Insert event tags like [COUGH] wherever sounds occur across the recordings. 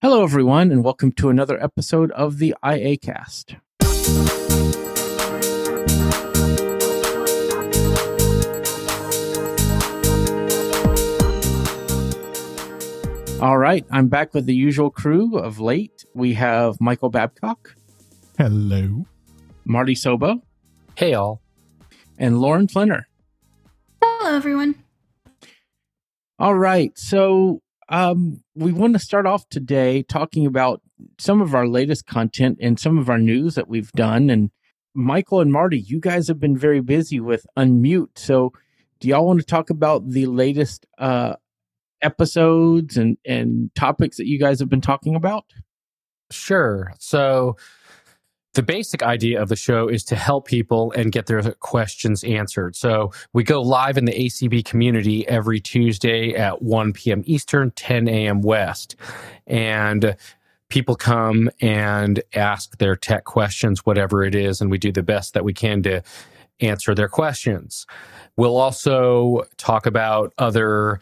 Hello, everyone, and welcome to another episode of the IA Cast. All right, I'm back with the usual crew of late. We have Michael Babcock, Hello. Marty Sobo, Hey, all. and Lauren Flinner. Hello, everyone. All right. So um, we want to start off today talking about some of our latest content and some of our news that we've done. And Michael and Marty, you guys have been very busy with Unmute. So do y'all want to talk about the latest uh, episodes and, and topics that you guys have been talking about? Sure. So, the basic idea of the show is to help people and get their questions answered. So, we go live in the ACB community every Tuesday at 1 p.m. Eastern, 10 a.m. West. And people come and ask their tech questions, whatever it is, and we do the best that we can to answer their questions. We'll also talk about other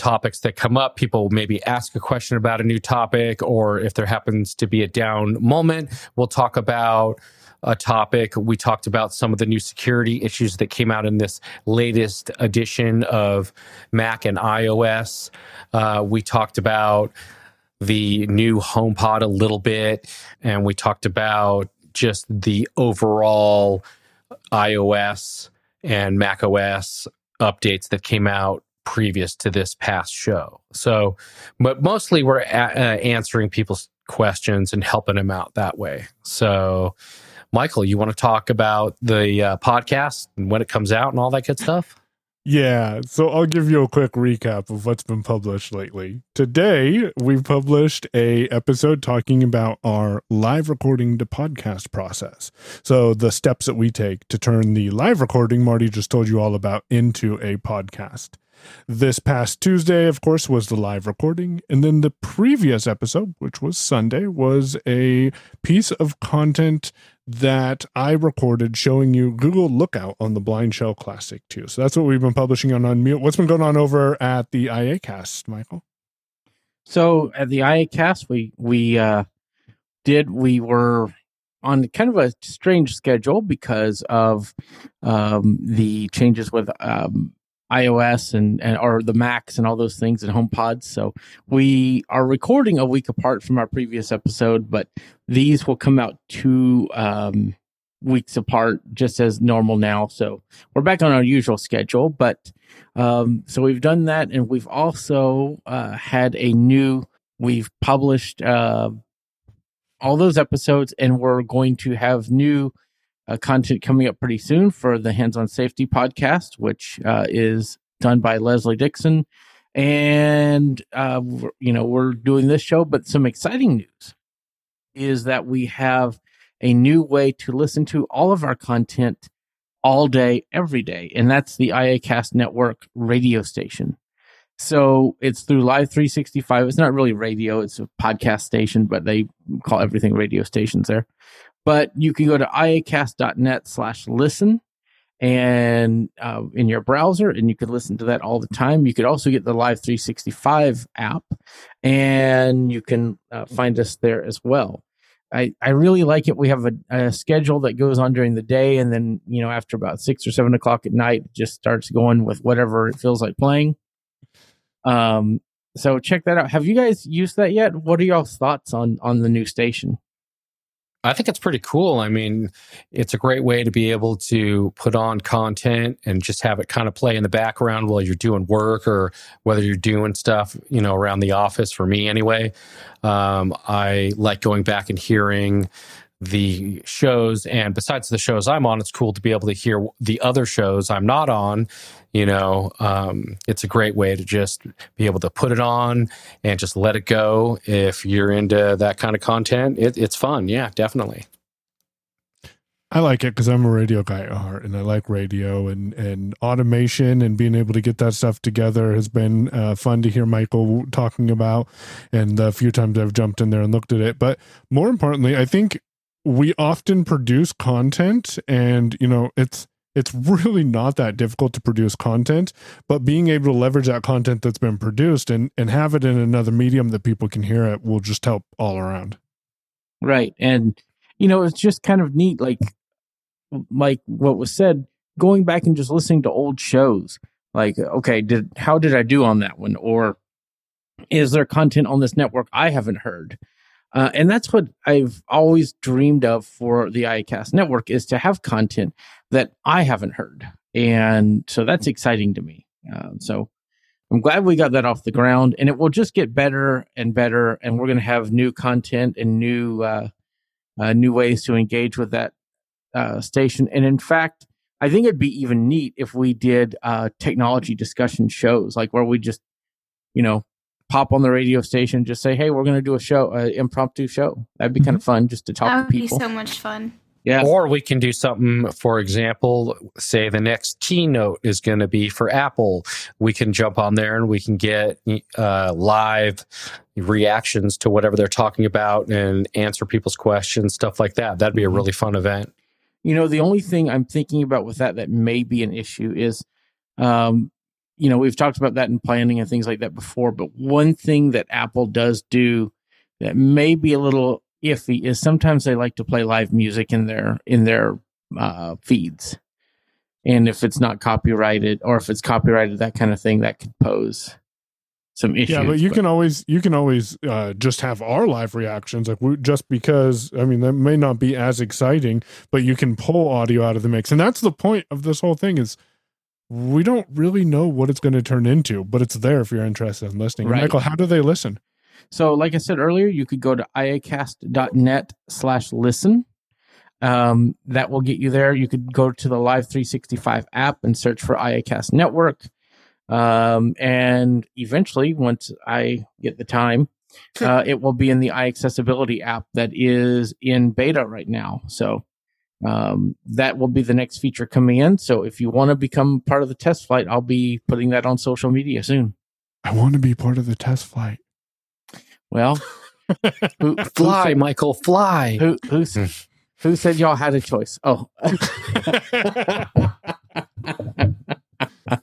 topics that come up. People maybe ask a question about a new topic, or if there happens to be a down moment, we'll talk about a topic. We talked about some of the new security issues that came out in this latest edition of Mac and iOS. Uh, we talked about the new HomePod a little bit, and we talked about just the overall iOS and Mac OS updates that came out previous to this past show. So, but mostly we're a- uh, answering people's questions and helping them out that way. So, Michael, you want to talk about the uh, podcast and when it comes out and all that good stuff? Yeah, so I'll give you a quick recap of what's been published lately. Today, we published a episode talking about our live recording to podcast process. So the steps that we take to turn the live recording Marty just told you all about into a podcast. This past Tuesday, of course, was the live recording. And then the previous episode, which was Sunday, was a piece of content that I recorded showing you Google Lookout on the BlindShell Classic 2. So that's what we've been publishing on Unmute. What's been going on over at the IA cast, Michael? So at the IACast, we we uh, did we were on kind of a strange schedule because of um, the changes with um, iOS and, and or the Macs and all those things and HomePods. So we are recording a week apart from our previous episode, but these will come out two um, weeks apart, just as normal now. So we're back on our usual schedule, but um, so we've done that, and we've also uh, had a new. We've published uh, all those episodes, and we're going to have new uh, content coming up pretty soon for the Hands On Safety podcast, which uh, is done by Leslie Dixon. And uh, you know we're doing this show, but some exciting news is that we have a new way to listen to all of our content all day, every day, and that's the IACast Network radio station. So it's through Live365. It's not really radio; it's a podcast station, but they call everything radio stations there. But you can go to iacast.net slash listen and uh, in your browser, and you can listen to that all the time. You could also get the Live365 app, and you can uh, find us there as well. I, I really like it. We have a, a schedule that goes on during the day, and then you know after about six or seven o'clock at night, it just starts going with whatever it feels like playing. Um, so check that out. Have you guys used that yet? What are y'all's thoughts on on the new station? I think it's pretty cool. I mean, it's a great way to be able to put on content and just have it kind of play in the background while you're doing work or whether you're doing stuff, you know, around the office for me anyway. Um, I like going back and hearing the shows. And besides the shows I'm on, it's cool to be able to hear the other shows I'm not on. You know, um, it's a great way to just be able to put it on and just let it go. If you're into that kind of content, it, it's fun. Yeah, definitely. I like it because I'm a radio guy at heart, and I like radio and and automation and being able to get that stuff together has been uh, fun to hear Michael talking about, and the few times I've jumped in there and looked at it. But more importantly, I think we often produce content, and you know it's it's really not that difficult to produce content, but being able to leverage that content that's been produced and, and have it in another medium that people can hear it will just help all around. Right. And, you know, it's just kind of neat, like, like what was said, going back and just listening to old shows. Like, okay, did, how did I do on that one? Or is there content on this network I haven't heard? Uh, and that's what I've always dreamed of for the IACast network is to have content that I haven't heard. And so that's exciting to me. Uh, so I'm glad we got that off the ground and it will just get better and better. And we're going to have new content and new, uh, uh, new ways to engage with that uh, station. And in fact, I think it'd be even neat if we did uh, technology discussion shows, like where we just, you know, pop on the radio station, just say, "Hey, we're going to do a show, an impromptu show." That'd be mm-hmm. kind of fun, just to talk that would to people. Be so much fun. Yeah. Or we can do something, for example, say the next keynote is going to be for Apple. We can jump on there and we can get uh, live reactions to whatever they're talking about and answer people's questions, stuff like that. That'd be a mm-hmm. really fun event. You know, the only thing I'm thinking about with that that may be an issue is, um, you know, we've talked about that in planning and things like that before, but one thing that Apple does do that may be a little iffy is sometimes they like to play live music in their in their uh, feeds, and if it's not copyrighted or if it's copyrighted, that kind of thing, that could pose some issues. Yeah, but you but. can always you can always uh, just have our live reactions, like we, just because I mean that may not be as exciting, but you can pull audio out of the mix, and that's the point of this whole thing is we don't really know what it's going to turn into, but it's there if you're interested in listening. Right. Michael, how do they listen? So, like I said earlier, you could go to iacast.net slash listen. Um, that will get you there. You could go to the Live365 app and search for IACast Network. Um, and eventually, once I get the time, uh, it will be in the iAccessibility app that is in beta right now. So um, that will be the next feature coming in. So if you want to become part of the test flight, I'll be putting that on social media soon. I want to be part of the test flight. Well, who, [LAUGHS] fly, said, Michael, fly. Who, who, hmm. who said y'all had a choice? Oh. [LAUGHS]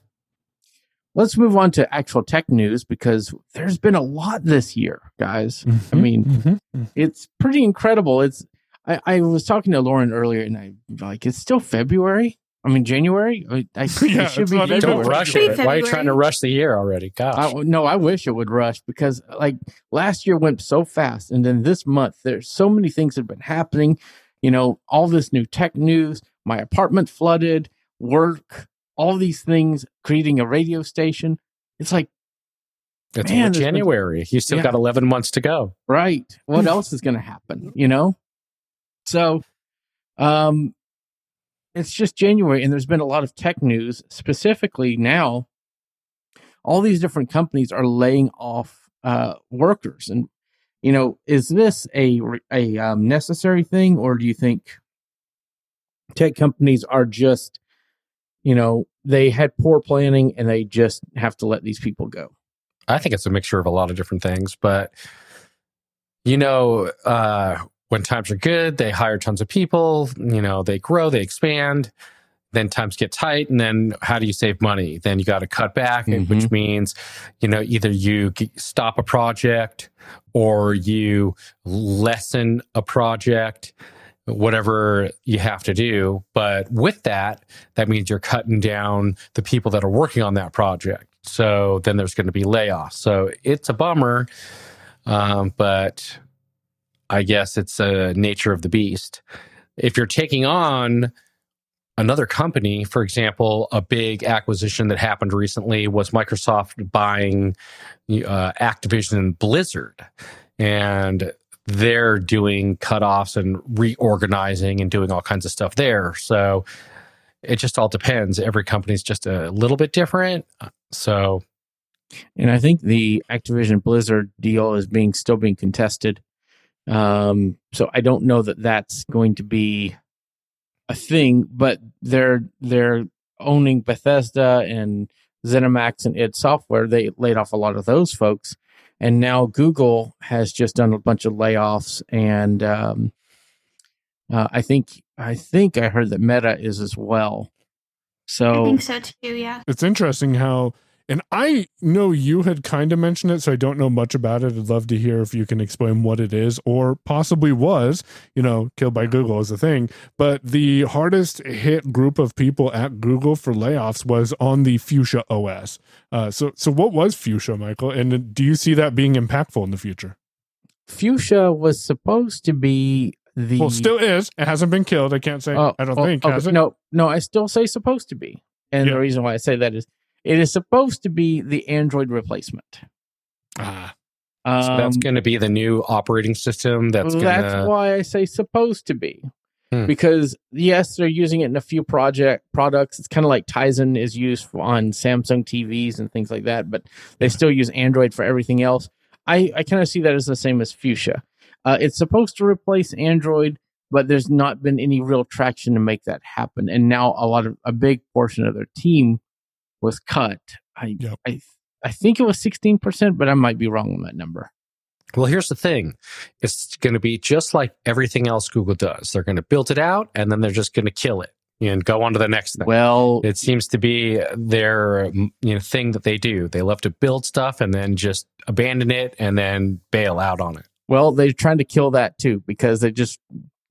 Let's move on to actual tech news because there's been a lot this year, guys. Mm-hmm, I mean, mm-hmm, mm-hmm. it's pretty incredible. It's I, I was talking to Lauren earlier, and I like it's still February. I mean, January. I, I [LAUGHS] yeah, it should be January. Don't rush it. Why are you trying to rush the year already? Gosh. I, no, I wish it would rush because like last year went so fast, and then this month there's so many things that have been happening. You know, all this new tech news. My apartment flooded. Work. All these things. Creating a radio station. It's like it's man, January. Been, you still yeah. got 11 months to go. Right. What [LAUGHS] else is going to happen? You know? So, um, it's just January, and there's been a lot of tech news. Specifically, now, all these different companies are laying off uh, workers, and you know, is this a a um, necessary thing, or do you think tech companies are just, you know, they had poor planning and they just have to let these people go? I think it's a mixture of a lot of different things, but you know, uh, when times are good, they hire tons of people, you know, they grow, they expand. Then times get tight, and then how do you save money? Then you got to cut back, mm-hmm. which means, you know, either you stop a project or you lessen a project, whatever you have to do. But with that, that means you're cutting down the people that are working on that project. So then there's going to be layoffs. So it's a bummer, um, but I guess it's a nature of the beast. If you're taking on another company, for example, a big acquisition that happened recently was Microsoft buying uh, Activision Blizzard. And they're doing cutoffs and reorganizing and doing all kinds of stuff there. So it just all depends. Every company's just a little bit different. So, and I think the Activision Blizzard deal is being still being contested. Um, so I don't know that that's going to be a thing, but they're they're owning Bethesda and ZeniMax and id Software. They laid off a lot of those folks, and now Google has just done a bunch of layoffs, and um, uh, I think I think I heard that Meta is as well. So I think so too. Yeah. It's interesting how, and I know you had kind of mentioned it, so I don't know much about it. I'd love to hear if you can explain what it is or possibly was, you know, killed by Google as a thing. But the hardest hit group of people at Google for layoffs was on the Fuchsia OS. Uh, so, so what was Fuchsia, Michael? And do you see that being impactful in the future? Fuchsia was supposed to be the Well, still is. It hasn't been killed. I can't say. Oh, I don't oh, think. okay. No, no, I still say supposed to be. And Yeah. the reason why I say that is it is supposed to be the Android replacement. Ah, Um, So that's going to be the new operating system. That's well, going that's why I say supposed to be. Hmm. Because yes, they're using it in a few project products. It's kind of like Tizen is used on Samsung TVs and things like that, but they still use Android for everything else. I, I kind of see that as the same as Fuchsia. Uh, it's supposed to replace Android, but there's not been any real traction to make that happen. And now a lot of a big portion of their team was cut. I Yep. I I think it was sixteen percent, but I might be wrong on that number. Well, here's the thing it's going to be just like everything else Google does. They're going to build it out and then they're just going to kill it and go on to the next thing. Well, it seems to be their you know thing that they do. They love to build stuff and then just abandon it and then bail out on it. Well, they're trying to kill that too because they just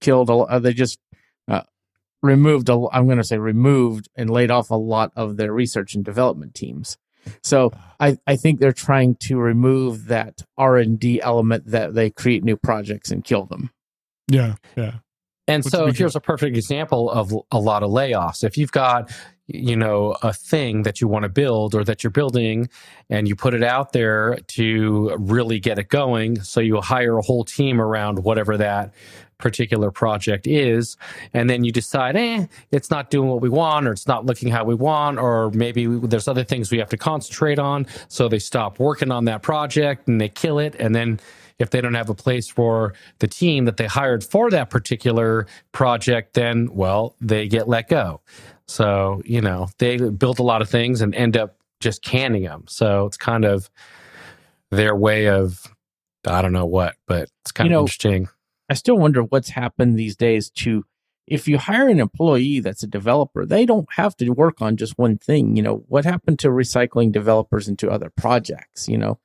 killed. A, uh, they just removed. A, I'm going to say removed and laid off a lot of their research and development teams. So I, I think they're trying to remove that R and D element that they create new projects and kill them. yeah, yeah. And Which so we can- here's a perfect example of a lot of layoffs. If you've got, you know, a thing that you want to build or that you're building and you put it out there to really get it going, so you hire a whole team around whatever that particular project is, and then you decide, eh, it's not doing what we want or it's not looking how we want, or maybe there's other things we have to concentrate on. So they stop working on that project and they kill it. And then if they don't have a place for the team that they hired for that particular project, then, well, they get let go. So, you know, they build a lot of things and end up just canning them. So it's kind of their way of, I don't know what, but it's kind You of know, interesting. I still wonder what's happened these days to if you hire an employee that's a developer, they don't have to work on just one thing. You know, what happened to recycling developers into other projects? You know,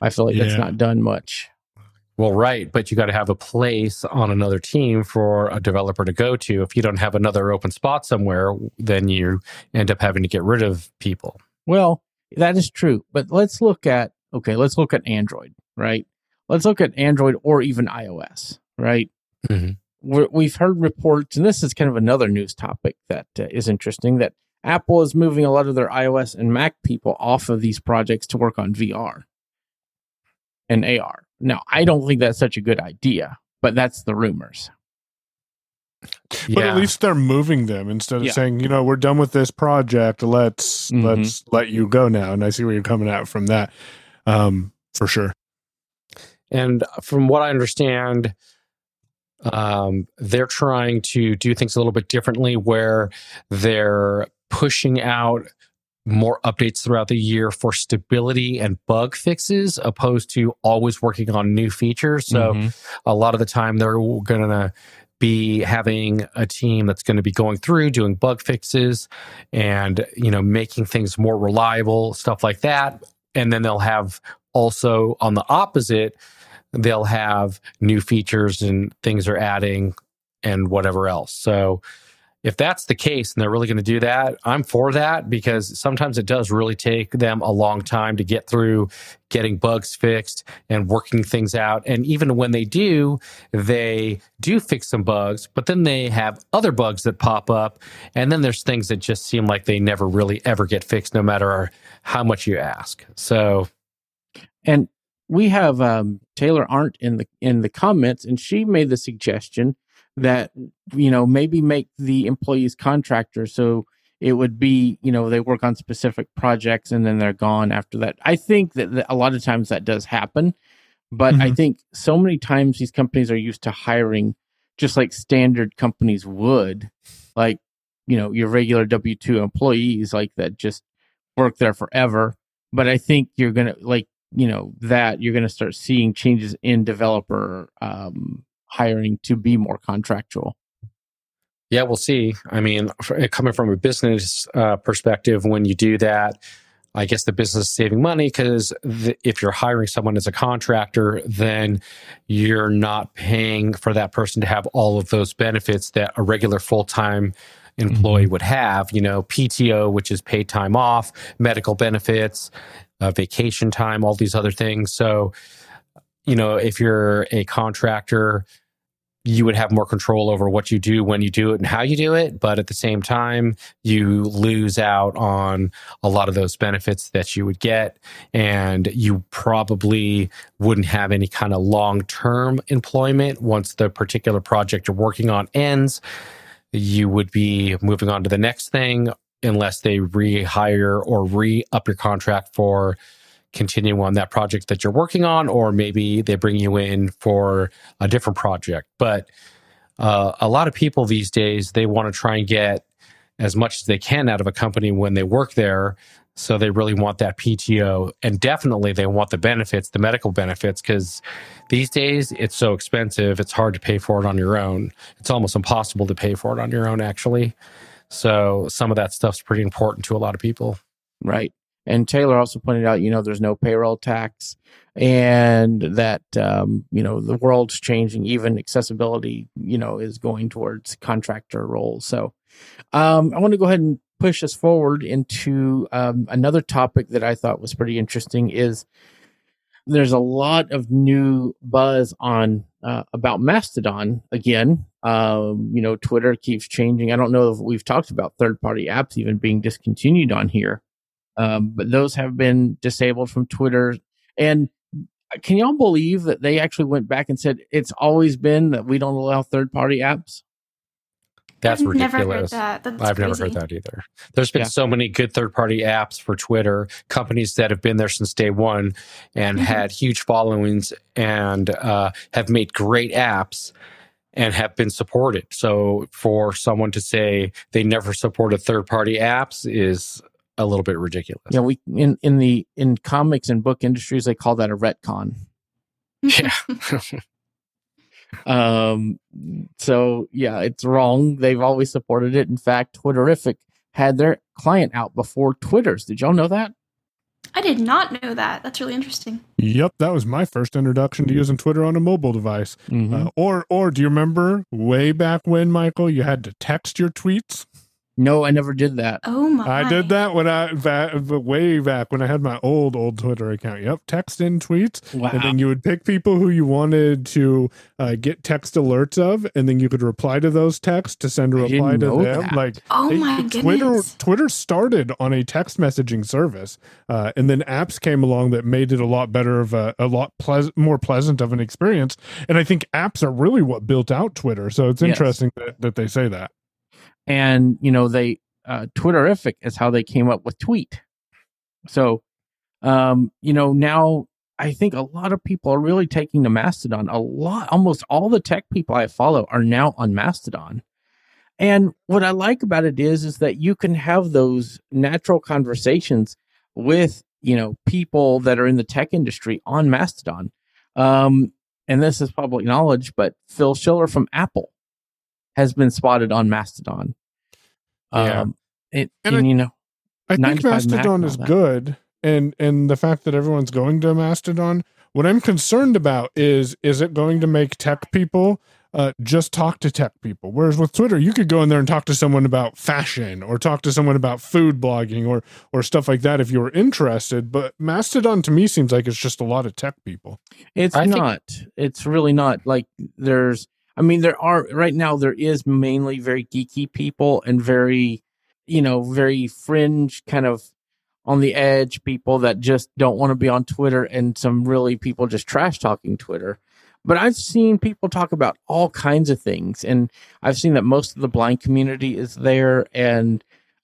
I feel like that's not done much. Well, right, but you got to have a place on another team for a developer to go to. If you don't have another open spot somewhere, then you end up having to get rid of people. Well, that is true. But let's look at okay, let's look at Android, right? Let's look at Android or even iOS, right? Mhm. We're, we've heard reports, and this is kind of another news topic that uh, is interesting that Apple is moving a lot of their iOS and Mac people off of these projects to work on VR and AR. Now, I don't think that's such a good idea, but that's the rumors. But at least they're moving them instead of Yeah. saying, you know, we're done with this project. Let's Mhm. let's let you go now. And I see where you're coming at from that, um, for sure. And from what I understand, um, they're trying to do things a little bit differently where they're pushing out more updates throughout the year for stability and bug fixes opposed to always working on new features. So Mhm. a lot of the time they're going to be having a team that's going to be going through doing bug fixes and you know making things more reliable stuff like that and then they'll have also on the opposite they'll have new features and things are adding and whatever else. So if that's the case and they're really going to do that i'm for that because sometimes it does really take them a long time to get through getting bugs fixed and working things out. And even when they do they do fix some bugs but then they have other bugs that pop up. And then there's things that just seem like they never really ever get fixed no matter how much you ask. So And we have um, Taylor Arndt in the in the comments, and she made the suggestion that you know maybe make the employees contractors, so it would be you know they work on specific projects and then they're gone after that. I think that, that a lot of times that does happen, but I Mhm. think so many times these companies are used to hiring just like standard companies would, like you know your regular W two employees like that just work there forever. But I think you're gonna like you know that you're going to start seeing changes in developer um, hiring to be more contractual. Yeah, we'll see. I mean, coming from a business uh, perspective, when you do that, I guess the business is saving money because if you're hiring someone as a contractor, then you're not paying for that person to have all of those benefits that a regular full time employee mm-hmm. would have. You know, PTO, which is paid time off, medical benefits, uh, vacation time, all these other things. So, you know, if you're a contractor, you would have more control over what you do when you do it and how you do it. But at the same time, you lose out on a lot of those benefits that you would get. And you probably wouldn't have any kind of long term employment once the particular project you're working on ends. You would be moving on to the next thing unless they rehire or re up your contract for continuing on that project that you're working on, or maybe they bring you in for a different project. But uh, a lot of people these days, they want to try and get as much as they can out of a company when they work there. So they really want that PTO and definitely they want the benefits, the medical benefits, because these days it's so expensive. It's hard to pay for it on your own. It's almost impossible to pay for it on your own, actually. So some of that stuff's pretty important to a lot of people. Right. And Taylor also pointed out, you know, there's no payroll tax and that, um, you know, the world's changing. Even accessibility, you know, is going towards contractor roles. So um, I want to go ahead and push us forward into um, another topic that I thought was pretty interesting is there's a lot of new buzz on uh, about Mastodon again. Um, you know, Twitter keeps changing. I don't know if we've talked about third party apps even being discontinued on here. Um, but those have been disabled from Twitter. And can y'all believe that they actually went back and said it's always been that we don't allow third party apps? That's I've ridiculous. Never heard that. I've crazy. never heard that either. There's been yeah. so many good third party apps for Twitter, companies that have been there since day one and mm-hmm. had huge followings and uh, have made great apps and have been supported. So for someone to say they never supported third party apps is a little bit ridiculous. Yeah, we in in the in comics and book industries they call that a retcon. Yeah. [LAUGHS] um so yeah, it's wrong. They've always supported it. In fact, Twitterrific had their client out before Twitter's. Did y'all know that? I did not know that. That's really interesting. Yep, that was my first introduction to using Twitter on a mobile device. Mm-hmm. Uh, or, or do you remember way back when, Michael, you had to text your tweets? No, I never did that. Oh my! I did that when I back, way back when I had my old old Twitter account. Yep, text in tweets, wow. and then you would pick people who you wanted to uh, get text alerts of, and then you could reply to those texts to send a reply to them. That. Like, oh they, my Twitter, goodness. Twitter started on a text messaging service, uh, and then apps came along that made it a lot better of a, a lot pleasant, more pleasant of an experience. And I think apps are really what built out Twitter. So it's interesting yes. that, that they say that and you know they uh, Twitterrific is how they came up with tweet. So, um, you know, now I think a lot of people are really taking to Mastodon. A lot, almost all the tech people I follow are now on Mastodon. And what I like about it is, is that you can have those natural conversations with, you know, people that are in the tech industry on Mastodon. Um, and this is public knowledge, but Phil Schiller from Apple has been spotted on Mastodon. Yeah. Um, it, and, and I, you know, I think Mastodon is good, and and the fact that everyone's going to Mastodon. What I'm concerned about is is it going to make tech people uh, just talk to tech people. Whereas with Twitter, you could go in there and talk to someone about fashion or talk to someone about food blogging or or stuff like that if you were interested. But Mastodon to me seems like it's just a lot of tech people. It's I not. Think- it's really not. Like there's I mean, there are right now, there is mainly very geeky people and very, you know, very fringe kind of on the edge people that just don't want to be on Twitter and some really people just trash talking Twitter. But I've seen people talk about all kinds of things. And I've seen that most of the blind community is there. And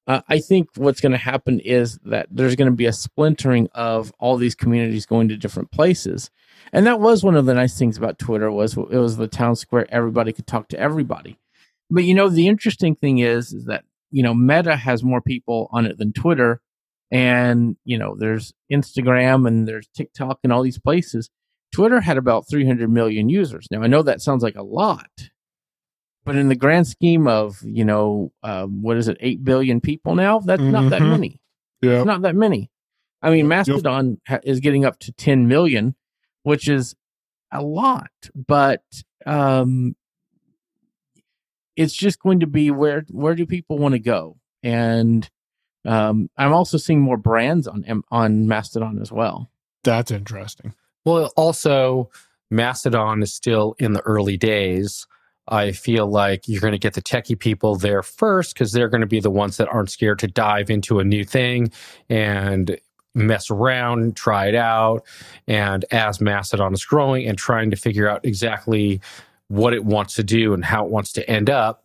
uh, I think what's going to happen is that there's going to be a splintering of all these communities going to different places and that was one of the nice things about Twitter was it was the town square everybody could talk to everybody. But you know the interesting thing is is that you know Meta has more people on it than Twitter, and you know there's Instagram and there's TikTok and all these places. Twitter had about 300 million users. Now I know that sounds like a lot, but in the grand scheme of you know um, what is it, eight billion people now? That's not that Mhm. many. Yeah. Not that many. I mean, Mastodon ha- is getting up to ten million, which is a lot, but um, it's just going to be where where do people want to go? And um, I'm also seeing more brands on on Mastodon as well. That's interesting. Well, also, Mastodon is still in the early days. I feel like you're going to get the techie people there first because they're going to be the ones that aren't scared to dive into a new thing and mess around, try it out. And as Mastodon is growing and trying to figure out exactly what it wants to do and how it wants to end up,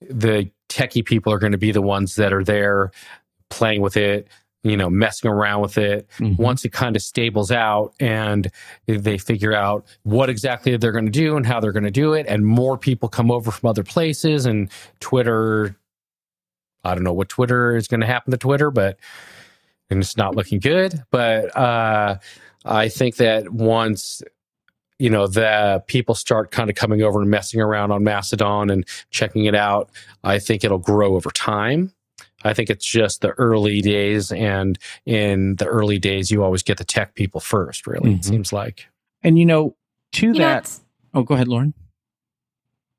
the techie people are going to be the ones that are there playing with it, you know, messing around with it. Once it kind of stables out and they figure out what exactly they're going to do and how they're going to do it and more people come over from other places and twitter i don't know what twitter is going to happen to twitter but and it's not looking good but uh i think that once you know the people start kind of coming over and messing around on mastodon and checking it out i think it'll grow over time I think it's just the early days, and in the early days, you always get the tech people first. Really, Mhm. it seems like. And you know, to You that. it's- oh, go ahead, Lauren.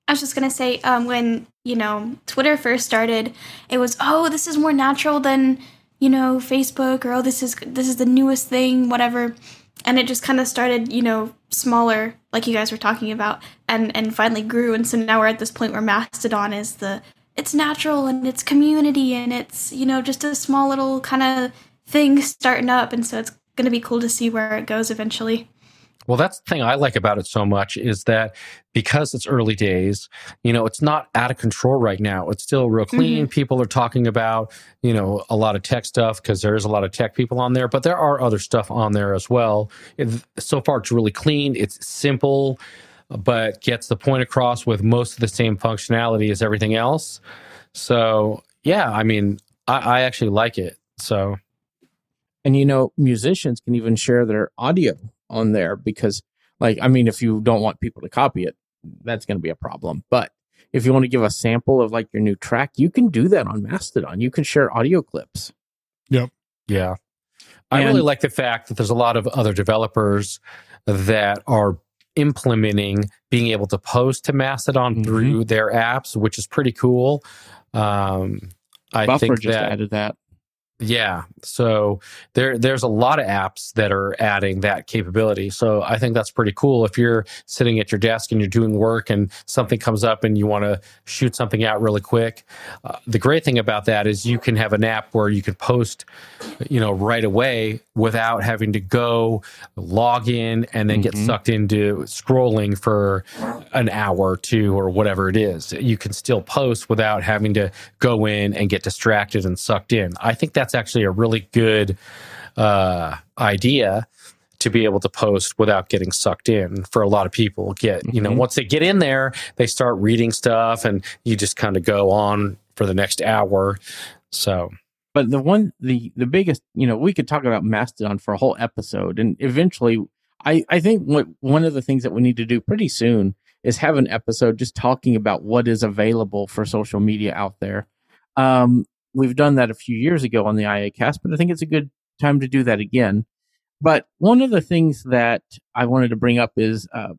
I was just gonna say, um, when you know Twitter first started, it was oh, this is more natural than you know Facebook, or oh, this is this is the newest thing, whatever. And it just kind of started, you know, smaller, like you guys were talking about, and and finally grew. And so now we're at this point where Mastodon is the it's natural and it's community and it's you know just a small little kind of thing starting up. And so it's gonna be cool to see where it goes eventually. Well, that's the thing I like about it so much is that because it's early days, you know, it's not out of control right now. It's still real mm-hmm. clean. People are talking about, you know, a lot of tech stuff because there is a lot of tech people on there, but there are other stuff on there as well. It, so far, it's really clean. It's simple, but gets the point across with most of the same functionality as everything else. So, yeah, I mean, I, I actually like it. So, And you know, musicians can even share their audio on there because, like, I mean, if you don't want people to copy it, that's going to be a problem. But if you want to give a sample of like your new track, you can do that on Mastodon. You can share audio clips. Yep. Yeah. I And- really like the fact that there's a lot of other developers that are implementing being able to post to Mastodon Mhm. through their apps, which is pretty cool. Um, I Buffer think just that added that. Yeah, so there there's a lot of apps that are adding that capability. So I think that's pretty cool. If you're sitting at your desk and you're doing work and something comes up and you want to shoot something out really quick, uh, the great thing about that is you can have an app where you can post, you know, right away without having to go log in and then get Mhm. sucked into scrolling for an hour or two or whatever it is. You can still post without having to go in and get distracted and sucked in. I think that's actually a really good uh, idea to be able to post without getting sucked in for a lot of people get you know Mhm. once they get in there they start reading stuff and you just kind of go on for the next hour so But the one, the the biggest, you know, we could talk about Mastodon for a whole episode, and eventually, I I think what one of the things that we need to do pretty soon is have an episode just talking about what is available for social media out there. Um, we've done that a few years ago on the IA Cast, but I think it's a good time to do that again. But one of the things that I wanted to bring up is uh,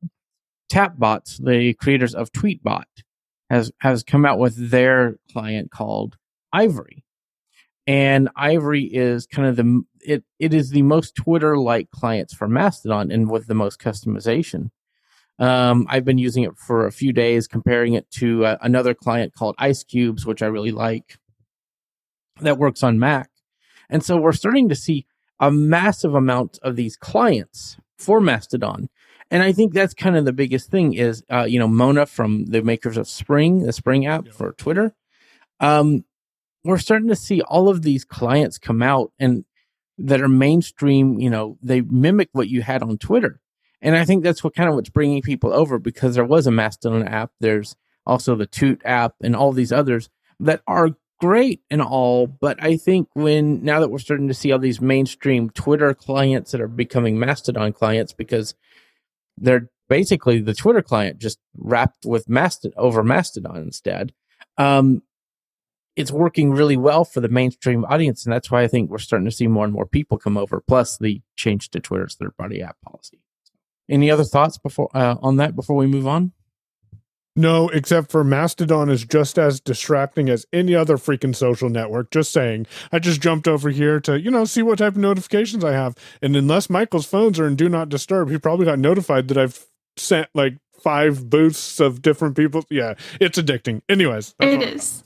Tapbots, the creators of Tweetbot, has has come out with their client called Ivory and Ivory is kind of the it it is the most Twitter like clients for Mastodon and with the most customization. Um, I've been using it for a few days, comparing it to uh, another client called Ice Cubes, which I really like, that works on Mac. And so we're starting to see a massive amount of these clients for Mastodon. And I think that's kind of the biggest thing is, uh, you know, Mona from the makers of Spring, the Spring app Yeah. for Twitter. Um, we're starting to see all of these clients come out and that are mainstream you know they mimic what you had on twitter and i think that's what kind of what's bringing people over because there was a mastodon app there's also the toot app and all these others that are great and all but i think when now that we're starting to see all these mainstream twitter clients that are becoming mastodon clients because they're basically the Twitter client just wrapped with Mastodon over Mastodon instead. Um, it's working really well for the mainstream audience, and that's why I think we're starting to see more and more people come over. Plus the change to Twitter's third-party app policy. Any other thoughts before uh, on that before we move on? No, except for Mastodon is just as distracting as any other freaking social network. Just saying. I just jumped over here to, you know, see what type of notifications I have. And unless Michael's phones are in do not disturb, he probably got notified that I've sent like five boosts of different people. Yeah, it's addicting. Anyways, it is.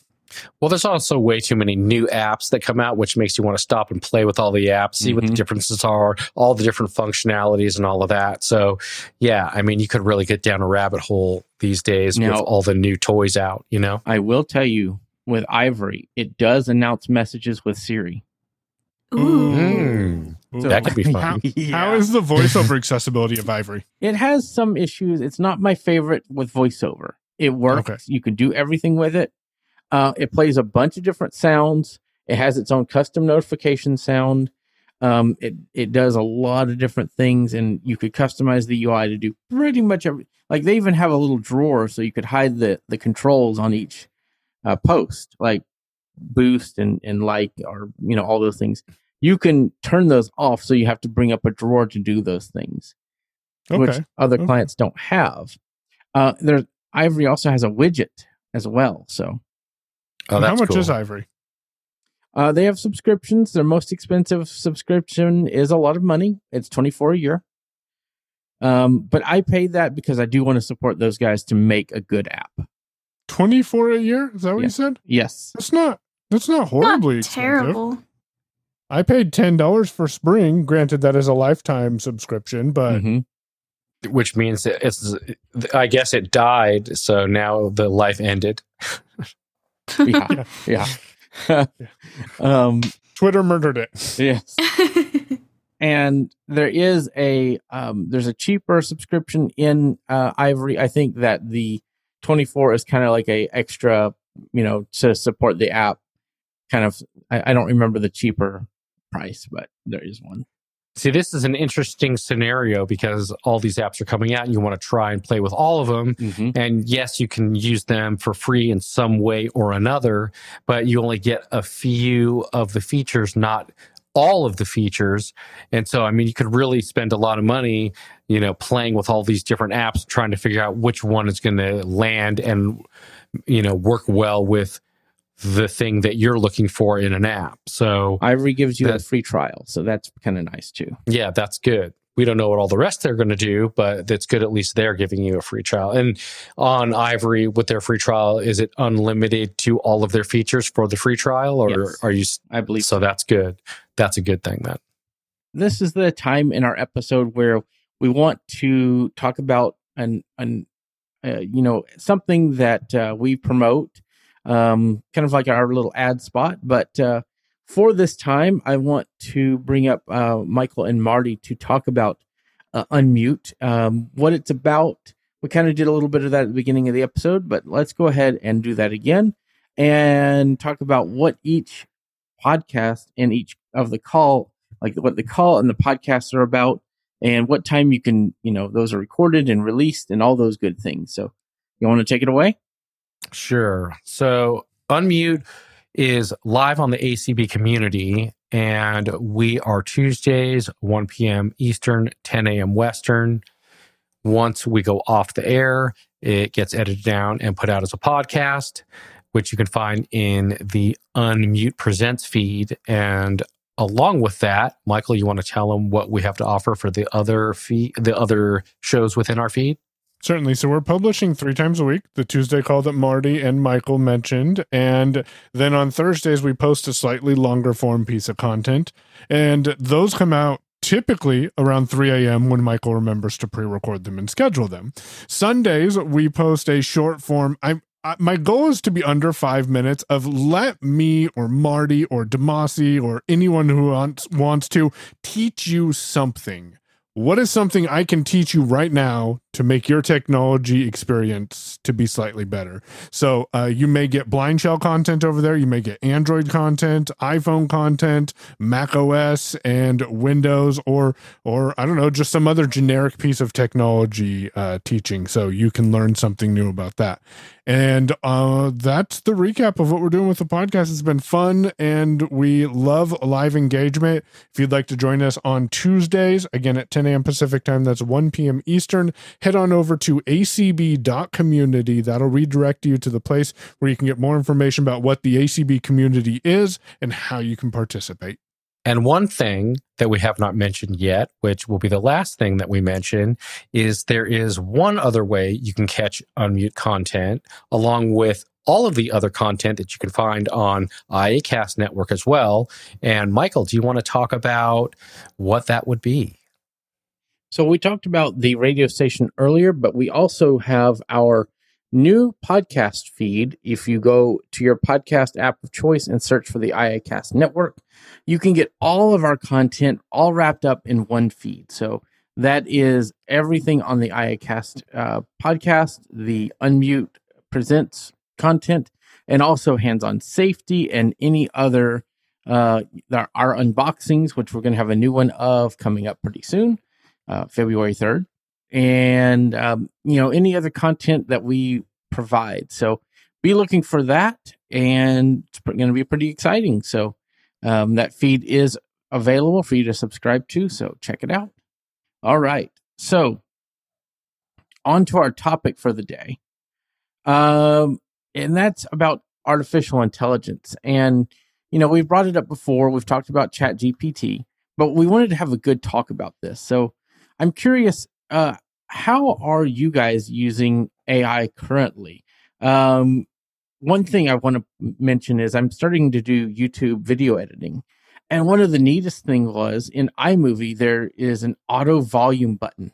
Well, there's also way too many new apps that come out, which makes you want to stop and play with all the apps, see what the Mhm. differences are, all the different functionalities, and all of that. So, yeah, I mean, you could really get down a rabbit hole these days Now- with all the new toys out. You know, I will tell you with Ivory, it does announce messages with Siri. Ooh. Mm. Ooh. that could be [LAUGHS] fun. How, Yeah. how is the voiceover accessibility of Ivory? It has some issues. It's not my favorite with voiceover. It works. Okay. You can do everything with it. Uh, it plays a bunch of different sounds. It has its own custom notification sound. Um, it it does a lot of different things, and you could customize the UI to do pretty much every. Like they even have a little drawer so you could hide the the controls on each uh, post, like boost and and like or you know all those things. You can turn those off, so you have to bring up a drawer to do those things which other Okay. clients don't have. Uh, there, Ivory also has a widget as well. So Oh, how much cool. is Ivory? uh, they have subscriptions. Their most expensive subscription is a lot of money. It's twenty four a year. Um, but I paid that because I do want to support those guys to make a good app. 24 a year? Is that what Yeah. you said? Yes. That's not that's not Not horribly expensive. terrible. I paid $10 for Spring. Granted that is a lifetime subscription, but Mhm. Which means that it's, I guess it died. So now the life ended. [LAUGHS] [LAUGHS] Yeah. yeah. [LAUGHS] um, Twitter murdered it. yes. [LAUGHS] and there is a um, there's a cheaper subscription in uh, Ivory. I think that the 24 is kind of like a extra, you know, to support the app. Kind of, I, I don't remember the cheaper price, but there is one. See, this is an interesting scenario because all these apps are coming out and you want to try and play with all of them. Mm-hmm. And yes, you can use them for free in some way or another, but you only get a few of the features, not all of the features. And so, I mean, you could really spend a lot of money, you know, playing with all these different apps, trying to figure out which one is going to land and, you know, work well with the thing that you're looking for in an app. So, Ivory gives you a free trial, so that's kind of nice too. yeah, that's good. We don't know what all the rest they're going to do, but that's good. At least they're giving you a free trial. And on Ivory, with their free trial, is it unlimited to all of their features for the free trial, or Yes. are you? I believe So that's good. That's a good thing. Then this is the time in our episode where we want to talk about an an uh, you know something that uh, we promote um kind of like our little ad spot. But uh for this time i want to bring up uh michael and marty to talk about uh, unmute. Um what it's about. We kind of did a little bit of that at the beginning of the episode but let's go ahead and do that again and talk about what each podcast and each of the call like what the call and the podcasts are about and what time you can you know those are recorded and released and all those good things. So you want to take it away sure. So unmute is live on the ACB community, and we are Tuesdays, 1 p.m. Eastern, 10 a.m. Western. Once we go off the air, it gets edited down and put out as a podcast, which you can find in the Unmute Presents feed. And along with that, Michael, you want to tell them what we have to offer for the other feed, the other shows within our feed? Certainly. So we're publishing three times a week. The Tuesday call that Marty and Michael mentioned. And then on Thursdays, we post a slightly longer form piece of content. And those come out typically around 3 a.m. when Michael remembers to pre record them and schedule them. Sundays, we post a short form. I'm my goal is to be under five minutes of let me or Marty or Demasi or anyone who wants, wants to teach you something what is something I can teach you right now to make your technology experience to be slightly better? So uh, you may get BlindShell content over there. You may get Android content, iPhone content, Mac OS, and Windows, or or I don't know, just some other generic piece of technology uh, teaching. So you can learn something new about that. And uh, that's the recap of what we're doing with the podcast. It's been fun and we love live engagement. If you'd like to join us on Tuesdays, again at 10 a.m. Pacific time, that's 1 p.m. Eastern, head on over to acb.community. That'll redirect you to the place where you can get more information about what the ACB community is and how you can participate. And one thing that we have not mentioned yet, which will be the last thing that we mention, is there is one other way you can catch unmute content along with all of the other content that you can find on IACast network as well. And Michael, do you want to talk about what that would be? So we talked about the radio station earlier, but we also have our new podcast feed. If you go to your podcast app of choice and search for the IACast network, you can get all of our content all wrapped up in one feed. So that is everything on the IACast uh, podcast, the Unmute Presents content, and also hands on safety and any other uh, our unboxings, which we're going to have a new one of coming up pretty soon, uh, February 3rd and um, you know any other content that we provide. So be looking for that, and it's going to be pretty exciting. So um, that feed is available for you to subscribe to. So check it out. All right, so on to our topic for the day, um, and that's about artificial intelligence. And you know we've brought it up before. We've talked about Chat GPT, but we wanted to have a good talk about this. So I'm curious uh, how are you guys using AI currently? Um, one thing I want to mention is I'm starting to do YouTube video editing. And one of the neatest thing was in iMovie, there is an auto volume button.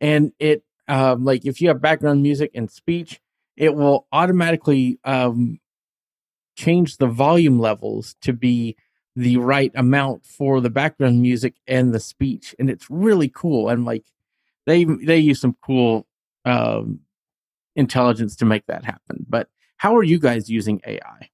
And it, um, like if you have background music and speech, it will automatically um, change the volume levels to be the right amount for the background music and the speech. And it's really cool. And like, they they use some cool um, intelligence to make that happen. But how are you guys using AI?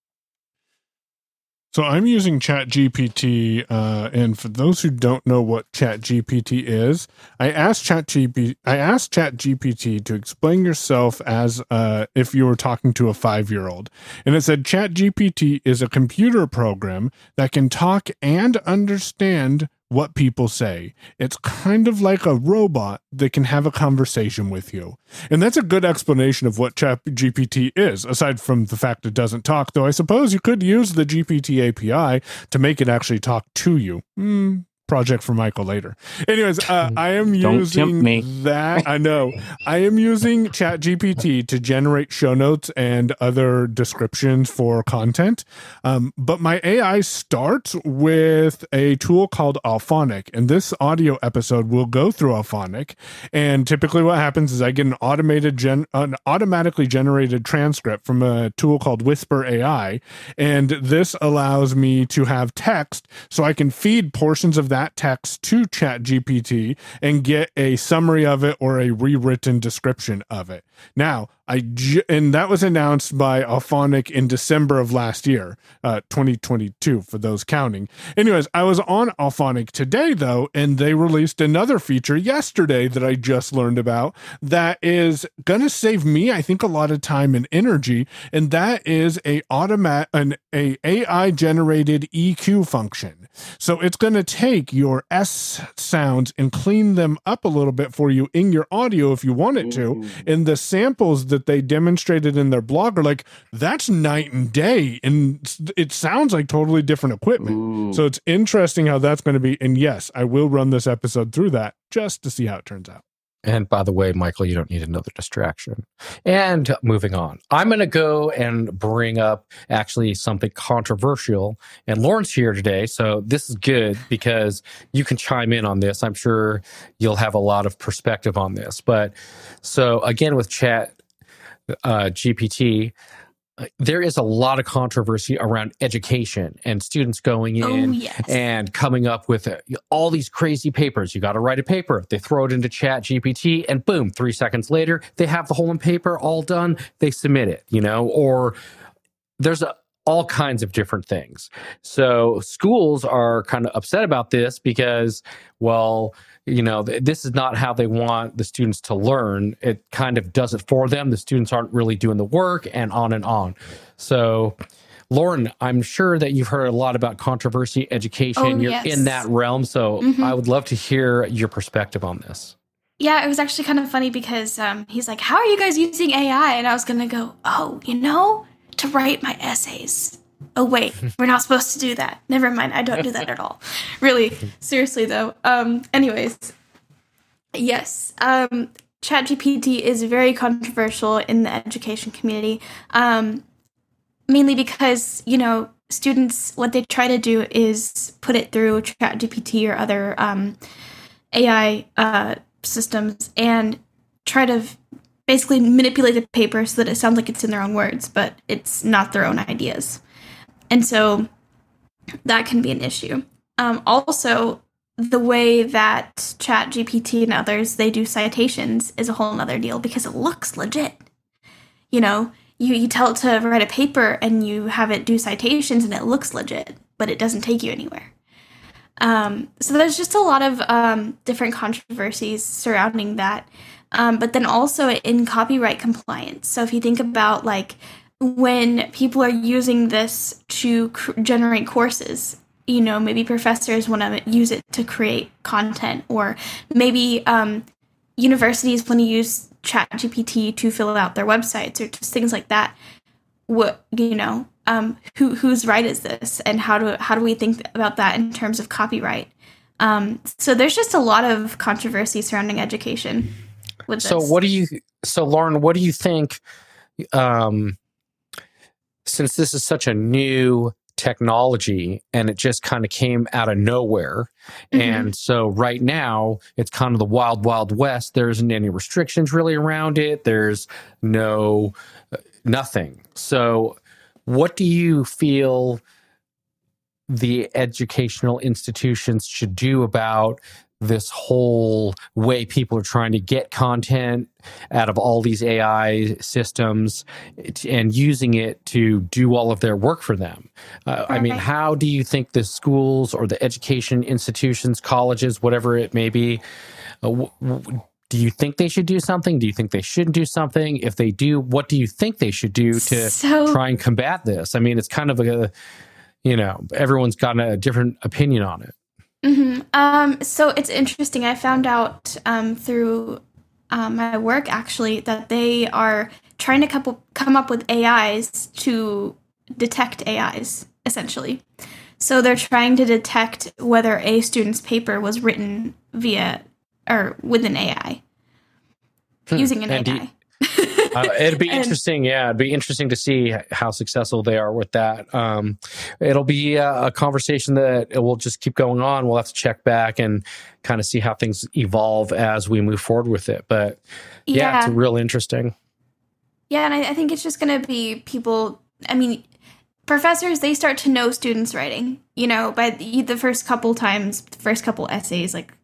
So I'm using ChatGPT, uh, and for those who don't know what ChatGPT is, I asked ChatGPT, I asked ChatGPT to explain yourself as uh, if you were talking to a five year old, and it said ChatGPT is a computer program that can talk and understand what people say. It's kind of like a robot that can have a conversation with you. And that's a good explanation of what Chat GPT is, aside from the fact it doesn't talk, though I suppose you could use the GPT API to make it actually talk to you. Hmm, project for Michael later. Anyways, uh, I am Don't using that. I know I am using Chat GPT to generate show notes and other descriptions for content. Um, but my AI starts with a tool called Auphonic, and this audio episode will go through Auphonic. And typically, what happens is I get an automated gen, an automatically generated transcript from a tool called Whisper AI, and this allows me to have text, so I can feed portions of that text to ChatGPT and get a summary of it or a rewritten description of it. Now, I j- and that was announced by Auphonic in December of last year, uh, 2022 for those counting. Anyways, I was on Auphonic today though, and they released another feature yesterday that I just learned about that is gonna save me, I think, a lot of time and energy, and that is a automat an a AI generated EQ function. So it's gonna take your S sounds and clean them up a little bit for you in your audio if you want it to, and the samples that they demonstrated in their blog are like that's night and day and it sounds like totally different equipment Ooh. so it's interesting how that's going to be and yes i will run this episode through that just to see how it turns out And by the way, Michael, you don't need another distraction. And moving on, I'm going to go and bring up actually something controversial. And Lauren's here today. So this is good because you can chime in on this. I'm sure you'll have a lot of perspective on this. But so again, with chat uh, GPT, there is a lot of controversy around education and students going Oh in yes. and coming up with uh, all these crazy papers. You got to write a paper. They throw it into Chat GPT, and boom, three seconds later, they have the whole paper all done. They submit it, you know, or there's a, all kinds of different things. So schools are kind of upset about this because, well, you know, th- this is not how they want the students to learn. It kind of does it for them. The students aren't really doing the work and on and on. So, Lauren, I'm sure that you've heard a lot about controversy education. Oh, You're yes. in that realm. So, Mhm. I would love to hear your perspective on this. Yeah, it was actually kind of funny because um, he's like, "How are you guys using AI?" And I was gonna go, "Oh, you know, to write my essays." Oh wait, [LAUGHS] we're not supposed to do that. Never mind, I don't do that at all. Really, seriously though. Um, anyways, yes, um, ChatGPT is very controversial in the education community, um, mainly because you know students what they try to do is put it through ChatGPT or other um, AI uh, systems and try to basically manipulate the paper so that it sounds like it's in their own words, but it's not their own ideas. And so that can be an issue. Um, also, the way that ChatGPT and others they do citations is a whole other deal because it looks legit. You know, you, you tell it to write a paper and you have it do citations and it looks legit, but it doesn't take you anywhere. Um, so there's just a lot of um, different controversies surrounding that. Um, but then also in copyright compliance. So if you think about like when people are using this to cr- generate courses, you know, maybe professors want to use it to create content, or maybe um, universities want to use ChatGPT to fill out their websites or just things like that. What you know, um, who whose right is this, and how do how do we think about that in terms of copyright? Um, so there's just a lot of controversy surrounding education. With So this. what do you so Lauren, what do you think um since this is such a new technology and it just kind of came out of nowhere Mhm. and so right now it's kind of the wild wild west there isn't any restrictions really around it there's no uh, nothing so what do you feel the educational institutions should do about this whole way people are trying to get content out of all these AI systems and using it to do all of their work for them. Uh, I mean, how do you think the schools or the education institutions, colleges, whatever it may be, uh, w- w- do you think they should do something? Do you think they shouldn't do something? If they do, what do you think they should do to so try and combat this? I mean, it's kind of a, you know, everyone's got a different opinion on it. hmm Um, so it's interesting. I found out um, through um, my work actually that they are trying to couple, come up with AIs to detect AIs, essentially. So they're trying to detect whether a student's paper was written via or with an AI Hmm. using an And do you- AI. [LAUGHS] uh, it'd be [LAUGHS] And- interesting. Yeah, it'd be interesting to see how successful they are with that. Um, it'll be a, a conversation that it will just keep going on. We'll have to check back and kind of see how things evolve as we move forward with it. But yeah, it's real interesting. Yeah, and I, I think it's just going to be people. I mean, professors they start to know students' writing. You know, by the, the first couple times, the first couple essays, like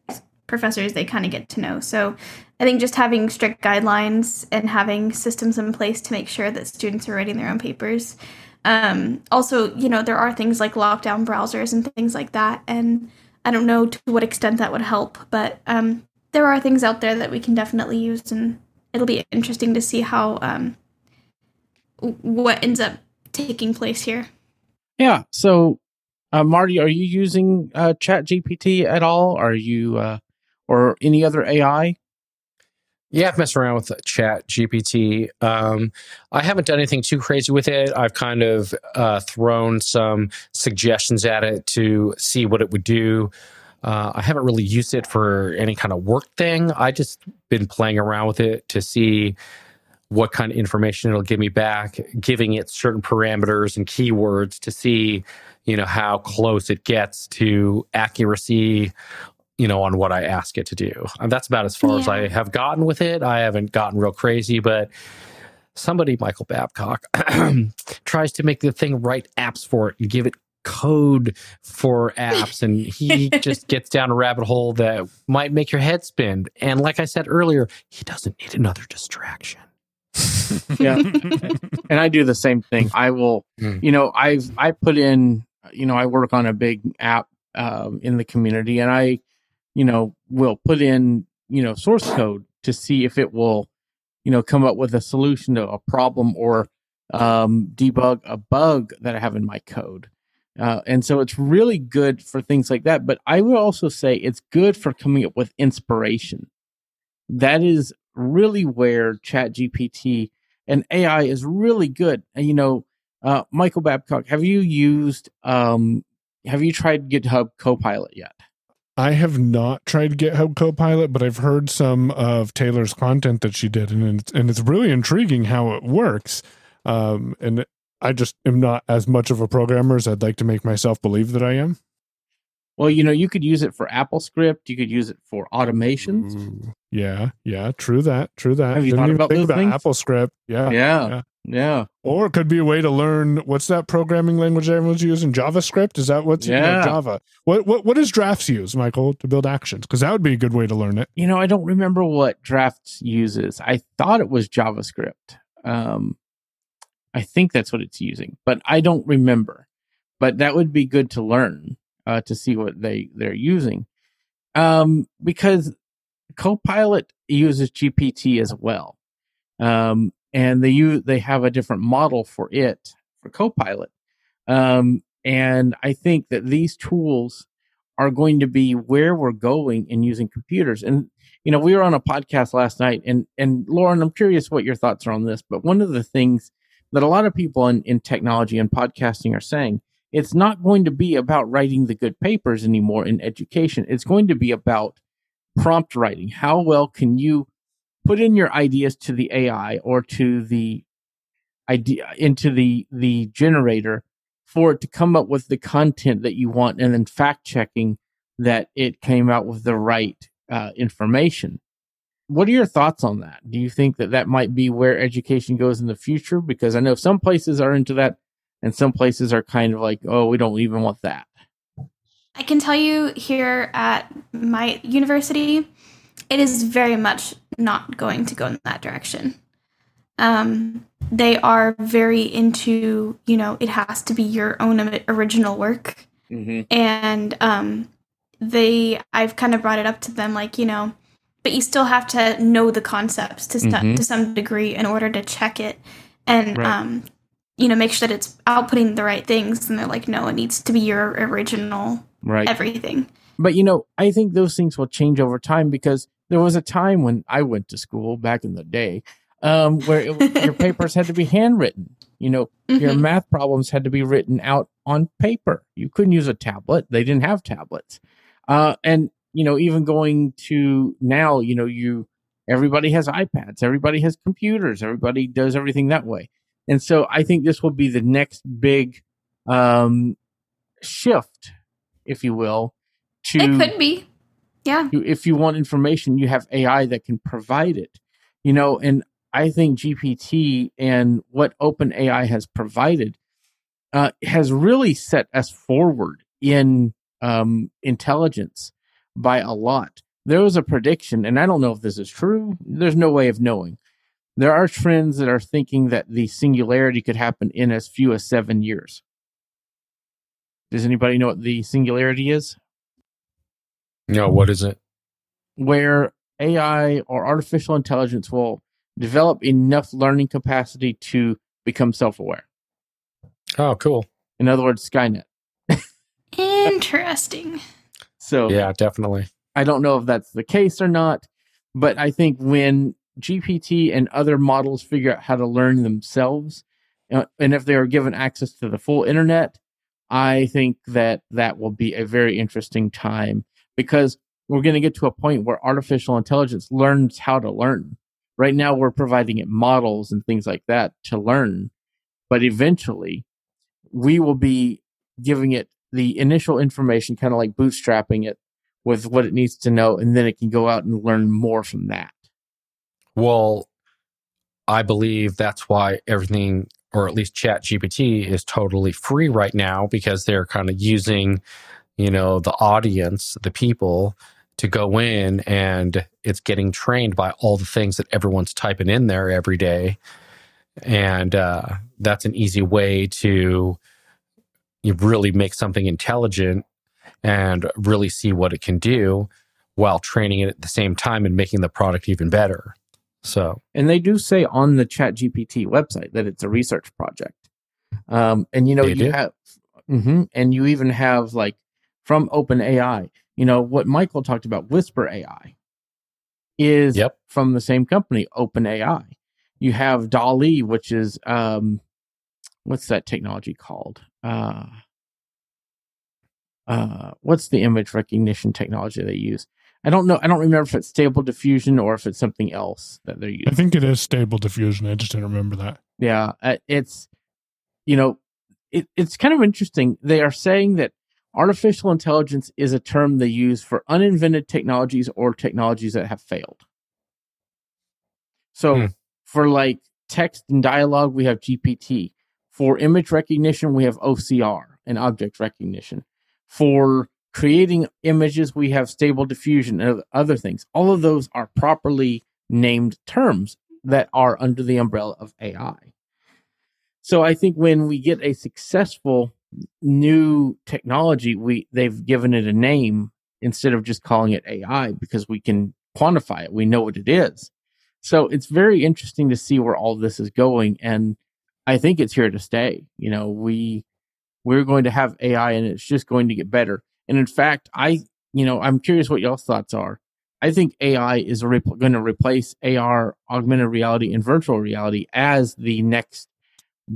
professors they kind of get to know. So I think just having strict guidelines and having systems in place to make sure that students are writing their own papers. Um, also, you know, there are things like lockdown browsers and things like that, and I don't know to what extent that would help, but um, there are things out there that we can definitely use and it'll be interesting to see how um what ends up taking place here. Yeah. So, uh, Marty, are you using uh, Chat GPT at all? Are you uh, or any other AI? Yeah, I've messed around with Chat GPT. Um, I haven't done anything too crazy with it. I've kind of uh, thrown some suggestions at it to see what it would do. Uh, I haven't really used it for any kind of work thing. I just been playing around with it to see what kind of information it'll give me back, giving it certain parameters and keywords to see, you know, how close it gets to accuracy you know, on what I ask it to do. And that's about as far as I have gotten with it. I haven't gotten real crazy, but somebody, Michael Babcock, [CLEARS THROAT] tries to make the thing write apps for it and give it code for apps and he [LAUGHS] just gets down a rabbit hole that might make your head spin and like i said earlier he doesn't need another distraction [LAUGHS] yeah and i do the same thing i will Mm. you know i've i put in you know i work on a big app um, in the community and i you know will put in you know source code to see if it will you know come up with a solution to a problem or um, debug a bug that i have in my code. Uh, and so it's really good for things like that but i would also say it's good for coming up with inspiration. That is really where ChatGPT and ai is really good. And you know uh, michael babcock have you used um, have you tried github copilot yet I have not tried GitHub Copilot, but I've heard some of Taylor's content that she did, and it's, and it's really intriguing how it works. Um, and I just am not as much of a programmer as I'd like to make myself believe that I am. well you know you could use it for apple script you could use it for automations Ooh. Yeah, yeah, true that, true that. Have you Didn't thought even about about things? Apple Script? Yeah, yeah yeah. Yeah Or it could be a way to learn what's that programming language everyone's using? JavaScript? Is that what's Yeah. Java? What what what does Drafts use, Michael, to build actions? Because that would be a good way to learn it. you know i don't remember what drafts uses i thought it was javascript um, i think that's what it's using but i don't remember but that would be good to learn uh, to see what they they're using um, because copilot uses gpt as well um, and they use they have a different model for it for copilot um, and i think that these tools are going to be where we're going in using computers and you know we were on a podcast last night and and lauren i'm curious what your thoughts are on this but one of the things that a lot of people in, in technology and podcasting are saying it's not going to be about writing the good papers anymore in education. It's going to be about prompt writing. How well can you put in your ideas to the ai or to the idea into the the generator for it to come up with the content that you want and then fact checking that it came out with the right uh, information. What are your thoughts on that? Do you think that that might be where education goes in the future? Because i know some places are into that and some places are kind of like oh we don't even want that. I can tell you here at my university, it is very much not going to go in that direction. Um, they are very into, you know, it has to be your own original work. mm-hmm. And um, they, I've kind of brought it up to them, like, you know, but you still have to know the concepts to, st- Mhm. to some degree in order to check it and, Right. um, you know, make sure that it's outputting the right things. And they're like, no, it needs to be your original right everything. But you know, I think those things will change over time because there was a time when I went to school back in the day um, where it, your [LAUGHS] papers had to be handwritten. You know, your Mhm. math problems had to be written out on paper. You couldn't use a tablet; they didn't have tablets. Uh, and you know, even going to now, you know, you everybody has iPads, everybody has computers, everybody does everything that way. And so, I think this will be the next big um, shift, if you will, to It could be. Yeah. you, if you want information, you have AI that can provide it. You know, and I think GPT and what OpenAI has provided uh, has really set us forward in um, intelligence by a lot. There was a prediction, and I don't know if this is true. There's no way of knowing. There are trends that are thinking that the singularity could happen in as few as seven years. Does anybody know what the singularity is? No, what is it? where AI or artificial intelligence will develop enough learning capacity to become self aware. Oh, cool. In other words, Skynet. Interesting. [LAUGHS] So Yeah, definitely. I don't know if that's the case or not, but I think when GPT and other models figure out how to learn themselves, uh, and if they are given access to the full internet, I think that that will be a very interesting time because we're going to get to a point where artificial intelligence learns how to learn. Right now, we're providing it models and things like that to learn, but eventually, we will be giving it the initial information, kind of like bootstrapping it with what it needs to know, and then it can go out and learn more from that. Well, I believe that's why everything, or at least Chat GPT, is totally free right now because they're kind of using, you know, the audience, the people to go in and it's getting trained by all the things that everyone's typing in there every day. And uh, that's an easy way to you really make something intelligent and really see what it can do while training it at the same time and making the product even better. So, and they do say on the Chat GPT website that it's a research project. Um, and you know, you do? have, hmm and you even have like from OpenAI, you know, what Michael talked about, Whisper AI, is Yep. from the same company, OpenAI. You have DALL-E, which is um, what's that technology called? Uh, uh, what's the image recognition technology they use? I don't know. I don't remember if it's Stable Diffusion or if it's something else that they're using. I think it is stable diffusion. I just didn't remember that. Yeah, uh, it's you know, it, it's kind of interesting. They are saying that artificial intelligence is a term they use for uninvented technologies or technologies that have failed. So, Hmm. for like text and dialogue, we have GPT. For image recognition, we have OCR and object recognition. For creating images, we have stable diffusion and other things. All of those are properly named terms that are under the umbrella of AI. So I think when we get a successful new technology, we they've given it a name instead of just calling it AI because we can quantify it. We know what it is. So it's very interesting to see where all this is going and I think it's here to stay. You know, we we're going to have AI and it's just going to get better. And in fact, I you know, I'm curious what y'all's thoughts are. I think AI is re- going to replace AR, augmented reality, and virtual reality as the next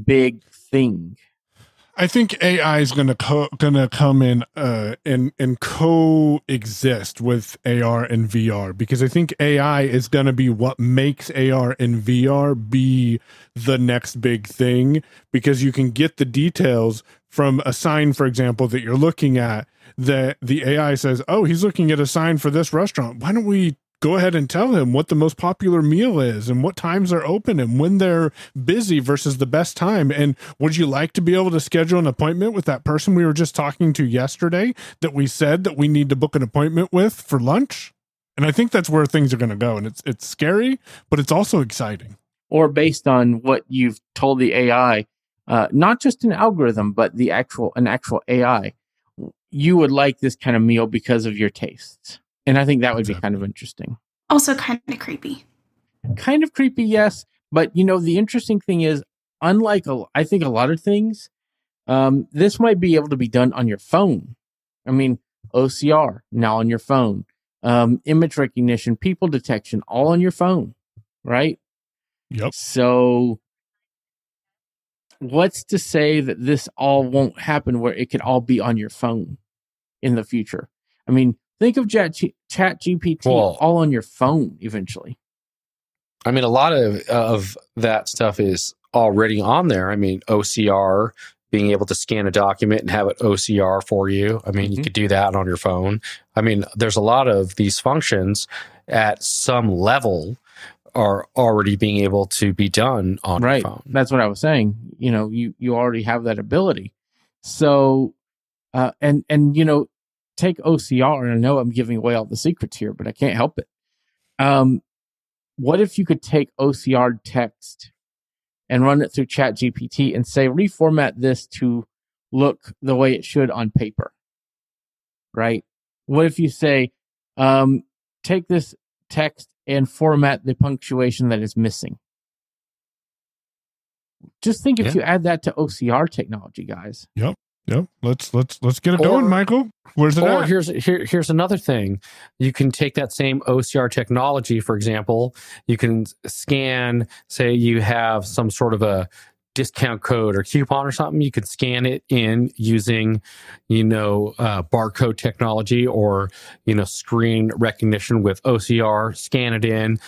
big thing. I think AI is going to co- going to come in uh and and coexist with AR and VR because I think AI is going to be what makes AR and VR be the next big thing because you can get the details from a sign for example that you're looking at that the AI says, "Oh, he's looking at a sign for this restaurant. Why don't we go ahead and tell him what the most popular meal is and what times are open and when they're busy versus the best time. And would you like to be able to schedule an appointment with that person we were just talking to yesterday that we said that we need to book an appointment with for lunch? And I think that's where things are going to go. And it's it's scary, but it's also exciting. or based on what you've told the AI, uh, not just an algorithm, but the actual an actual AI, you would like this kind of meal because of your tastes. And I think that would be kind of interesting. Also, kind of creepy. Kind of creepy, yes, but you know the interesting thing is, unlike a, I think a lot of things, um, this might be able to be done on your phone. I mean, OCR now on your phone, um, image recognition, people detection, all on your phone, right? Yep. So, what's to say that this all won't happen where it could all be on your phone in the future? I mean, think of Chat, Chat GPT Well- all on your phone eventually. I mean, a lot of of that stuff is already on there. I mean, OCR, being able to scan a document and have it OCR for you. I mean, you Mhm. could do that on your phone. I mean, there's a lot of these functions at some level are already being able to be done on right. your phone. That's what I was saying. You know, you you already have that ability. So, uh, and and you know, take OCR. And I know I'm giving away all the secrets here, but I can't help it. Um, what if you could take OCR text and run it through Chat GPT and say reformat this to look the way it should on paper? Right. What if you say, um, take this text and format the punctuation that is missing? Just think if Yeah. you add that to OCR technology, guys. Yep. Let's let's let's get it Or- going, Michael. Where's it Or at? here's here, here's another thing. You can take that same OCR technology, for example. You can scan, say you have some sort of a discount code or coupon or something. You can scan it in using, you know, uh, barcode technology or you know screen recognition with OCR. Scan it in,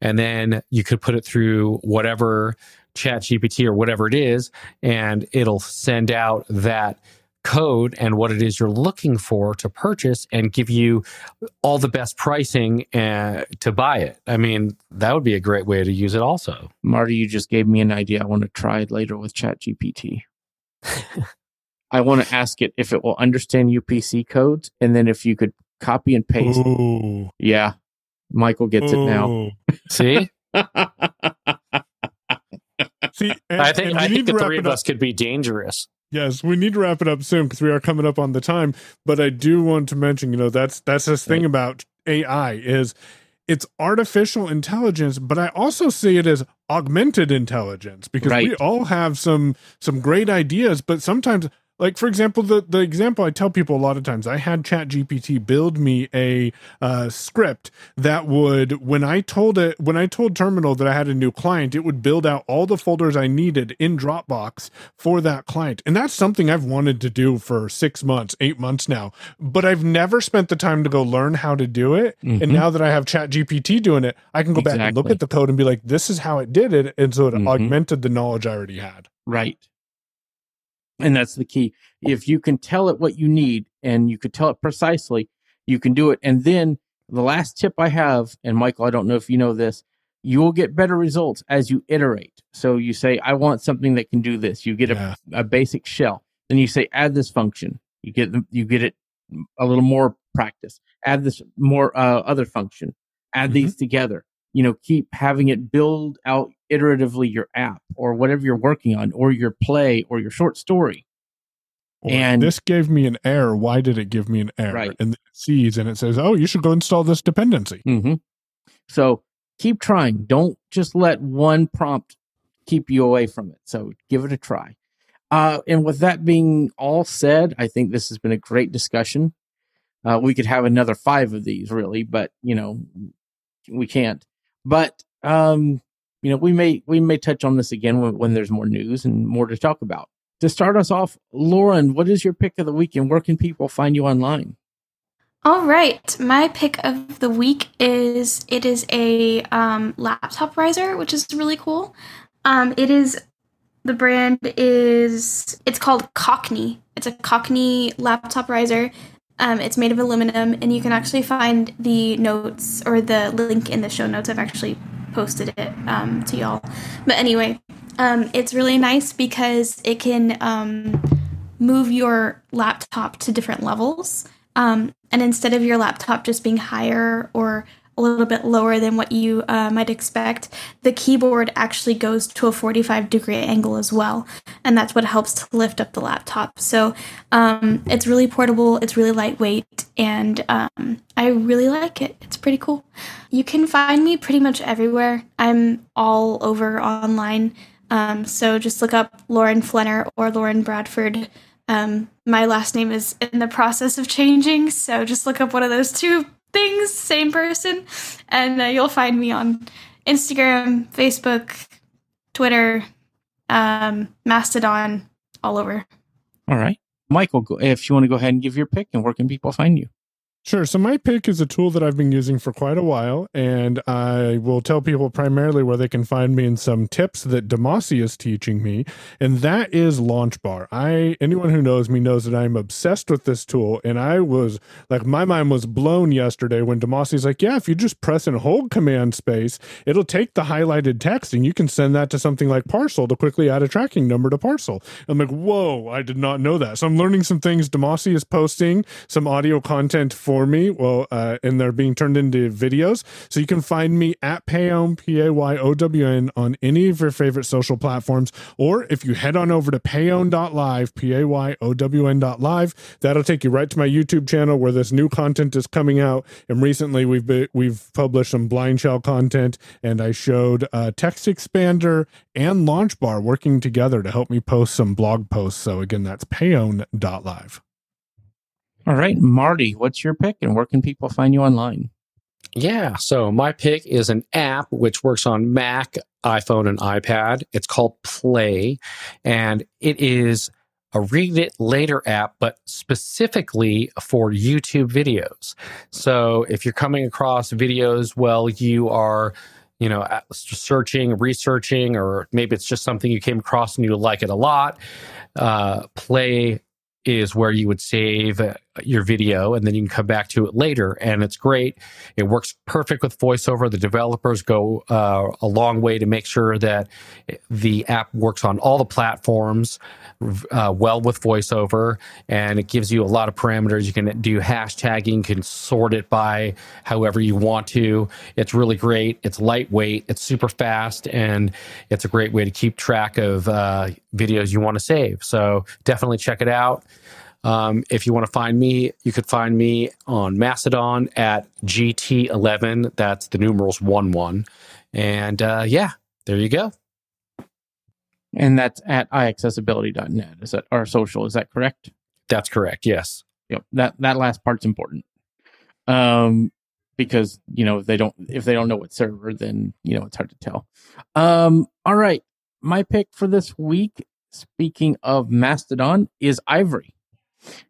and then you could put it through whatever Chat GPT or whatever it is, and it'll send out that code and what it is you're looking for to purchase and give you all the best pricing uh, to buy it. I mean, that would be a great way to use it also. Marty, you just gave me an idea. I want to try it later with ChatGPT. [LAUGHS] I want to ask it if it will understand UPC codes and then if you could copy and paste. Ooh. Yeah. Michael gets it now. See? [LAUGHS] See, and, I think I think the three of us could be dangerous. Yes, we need to wrap it up soon because we are coming up on the time. But I do want to mention, you know, that's that's this thing about AI is it's artificial intelligence, but I also see it as augmented intelligence because we all have some some great ideas, but sometimes like for example the the example i tell people a lot of times i had chat gpt build me a uh, script that would when i told it when i told terminal that i had a new client it would build out all the folders i needed in dropbox for that client and that's something i've wanted to do for six months eight months now but i've never spent the time to go learn how to do it and Mhm. now that i have chat gpt doing it i can go back and look at the code and be like this is how it did it and so it Mhm. augmented the knowledge i already had Right. And that's the key. If you can tell it what you need and you could tell it precisely, you can do it. And then the last tip I have, and Michael, I don't know if you know this, you will get better results as you iterate. So you say, I want something that can do this. You get Yeah. a, a basic shell. Then you say, add this function. You get you get it a little more practice. Add this more uh, other function. Add these together. You know, keep having it build out iteratively your app or whatever you're working on, or your play or your short story. Or, And- this gave me an error. Why did it give me an error? Right. And it sees and it says, "Oh, you should go install this dependency." hmm So keep trying. Don't just let one prompt keep you away from it. So give it a try. Uh, and with that being all said, I think this has been a great discussion. Uh, we could have another five of these, really, but you know, we can't. But um, you know, we may we may touch on this again when, when there's more news and more to talk about. To start us off, Lauren, what is your pick of the week, and where can people find you online? All right, my pick of the week is it is a um, laptop riser, which is really cool. Um, it is the brand is it's called Cockney. It's a Cockney laptop riser. Um, it's made of aluminum, and you can actually find the notes or the link in the show notes. I've actually posted it um, to y'all. But anyway, um, it's really nice because it can um, move your laptop to different levels. Um, and instead of your laptop just being higher or a little bit lower than what you uh, might expect, the keyboard actually goes to a 45 degree angle as well. And that's what helps to lift up the laptop. So um, it's really portable, it's really lightweight, and um, I really like it. It's pretty cool. You can find me pretty much everywhere. I'm all over online. Um, so just look up Lauren Flenner or Lauren Bradford. Um, my last name is in the process of changing, so just look up one of those two things, same person, and uh, you'll find me on Instagram, Facebook, Twitter, um, Mastodon, all over. All right, Michael, if you want to go ahead and give your pick, and where can people find you? Sure. So my pick is a tool that I've been using for quite a while, and I will tell people primarily where they can find me and some tips that Demasi is teaching me, and that is Launchbar. I anyone who knows me knows that I'm obsessed with this tool, and I was like my mind was blown yesterday when Demasi's like, yeah, if you just press and hold command space, it'll take the highlighted text and you can send that to something like Parcel to quickly add a tracking number to Parcel. I'm like, whoa, I did not know that. So I'm learning some things. Demasi is posting some audio content for me. Well, uh, and they're being turned into videos. So you can find me at Payown, P A Y O W N, on any of your favorite social platforms. Or if you head on over to payown.live, P A Y O W N.live, that'll take you right to my YouTube channel where this new content is coming out. And recently we've been, we've published some BlindShell content, and I showed uh, Text Expander and Launch Bar working together to help me post some blog posts. So again, that's payown.live. All right, Marty, what's your pick, and where can people find you online? Yeah. So my pick is an app which works on Mac, iPhone, and iPad. It's called Play, and it is a read it later app, but specifically for YouTube videos. So if you're coming across videos, well, you are, you know, searching, researching, or maybe it's just something you came across and you like it a lot. Uh, Play is where you would save your video and then you can come back to it later. And it's great. It works perfect with VoiceOver. The developers go uh, a long way to make sure that the app works on all the platforms uh, well with VoiceOver. And it gives you a lot of parameters. You can do hashtagging, can sort it by however you want to. It's really great. It's lightweight, it's super fast, and it's a great way to keep track of uh, videos you want to save. So definitely check it out. Um, if you want to find me, you could find me on Mastodon at GT11. That's the numerals 1 1. And uh, yeah, there you go. And that's at iaccessibility.net. Is that our social? Is that correct? That's correct. Yes. Yep. That that last part's important. Um, because you know if they don't if they don't know what server, then you know it's hard to tell. Um, all right. My pick for this week, speaking of Mastodon, is Ivory.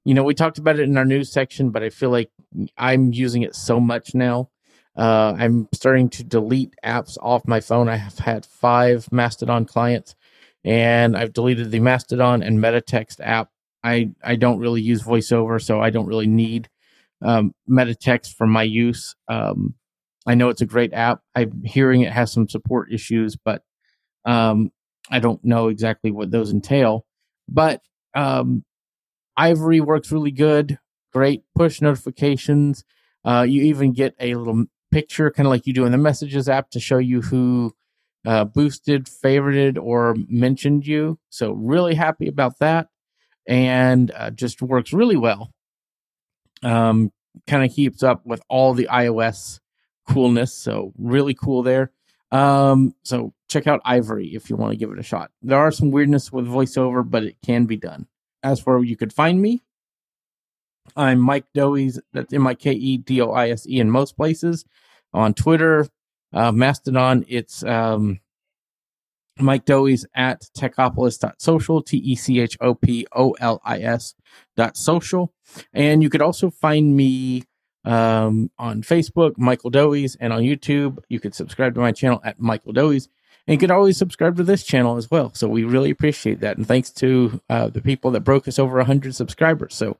You know, we talked about it in our news section, but I feel like I'm using it so much now. Uh, I'm starting to delete apps off my phone. I have had five Mastodon clients, and I've deleted the Mastodon and Metatext app. I I don't really use VoiceOver, so I don't really need um, Metatext for my use. Um, I know it's a great app. I'm hearing it has some support issues, but um, I don't know exactly what those entail. But um, Ivory works really good. Great push notifications. Uh, you even get a little picture, kind of like you do in the Messages app, to show you who uh, boosted, favorited, or mentioned you. So, really happy about that. And uh, just works really well. Um, kind of keeps up with all the iOS coolness. So, really cool there. Um, so, check out Ivory if you want to give it a shot. There are some weirdness with voiceover, but it can be done. As for where you could find me, I'm Mike Doise. That's M I K E D O I S E in most places. On Twitter, uh, Mastodon, it's um, Mike Doise at techopolis.social, T E C H O P O L I S dot social. And you could also find me um, on Facebook, Michael Doise, and on YouTube. You could subscribe to my channel at Michael Doise. And you can always subscribe to this channel as well. So we really appreciate that. And thanks to uh, the people that broke us over 100 subscribers. So,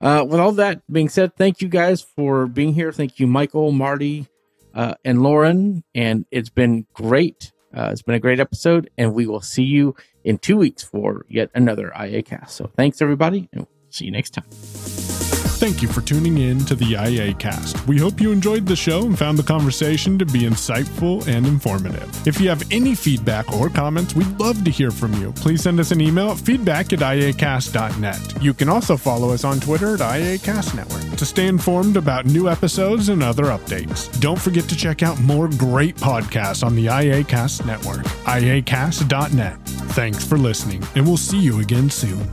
uh, with all that being said, thank you guys for being here. Thank you, Michael, Marty, uh, and Lauren. And it's been great. Uh, it's been a great episode. And we will see you in two weeks for yet another IA cast. So, thanks, everybody. And see you next time. Thank you for tuning in to the IA cast. We hope you enjoyed the show and found the conversation to be insightful and informative. If you have any feedback or comments, we'd love to hear from you. Please send us an email at feedback at iacast.net. You can also follow us on Twitter at IACast Network to stay informed about new episodes and other updates. Don't forget to check out more great podcasts on the IACast Network, iacast.net. Thanks for listening, and we'll see you again soon.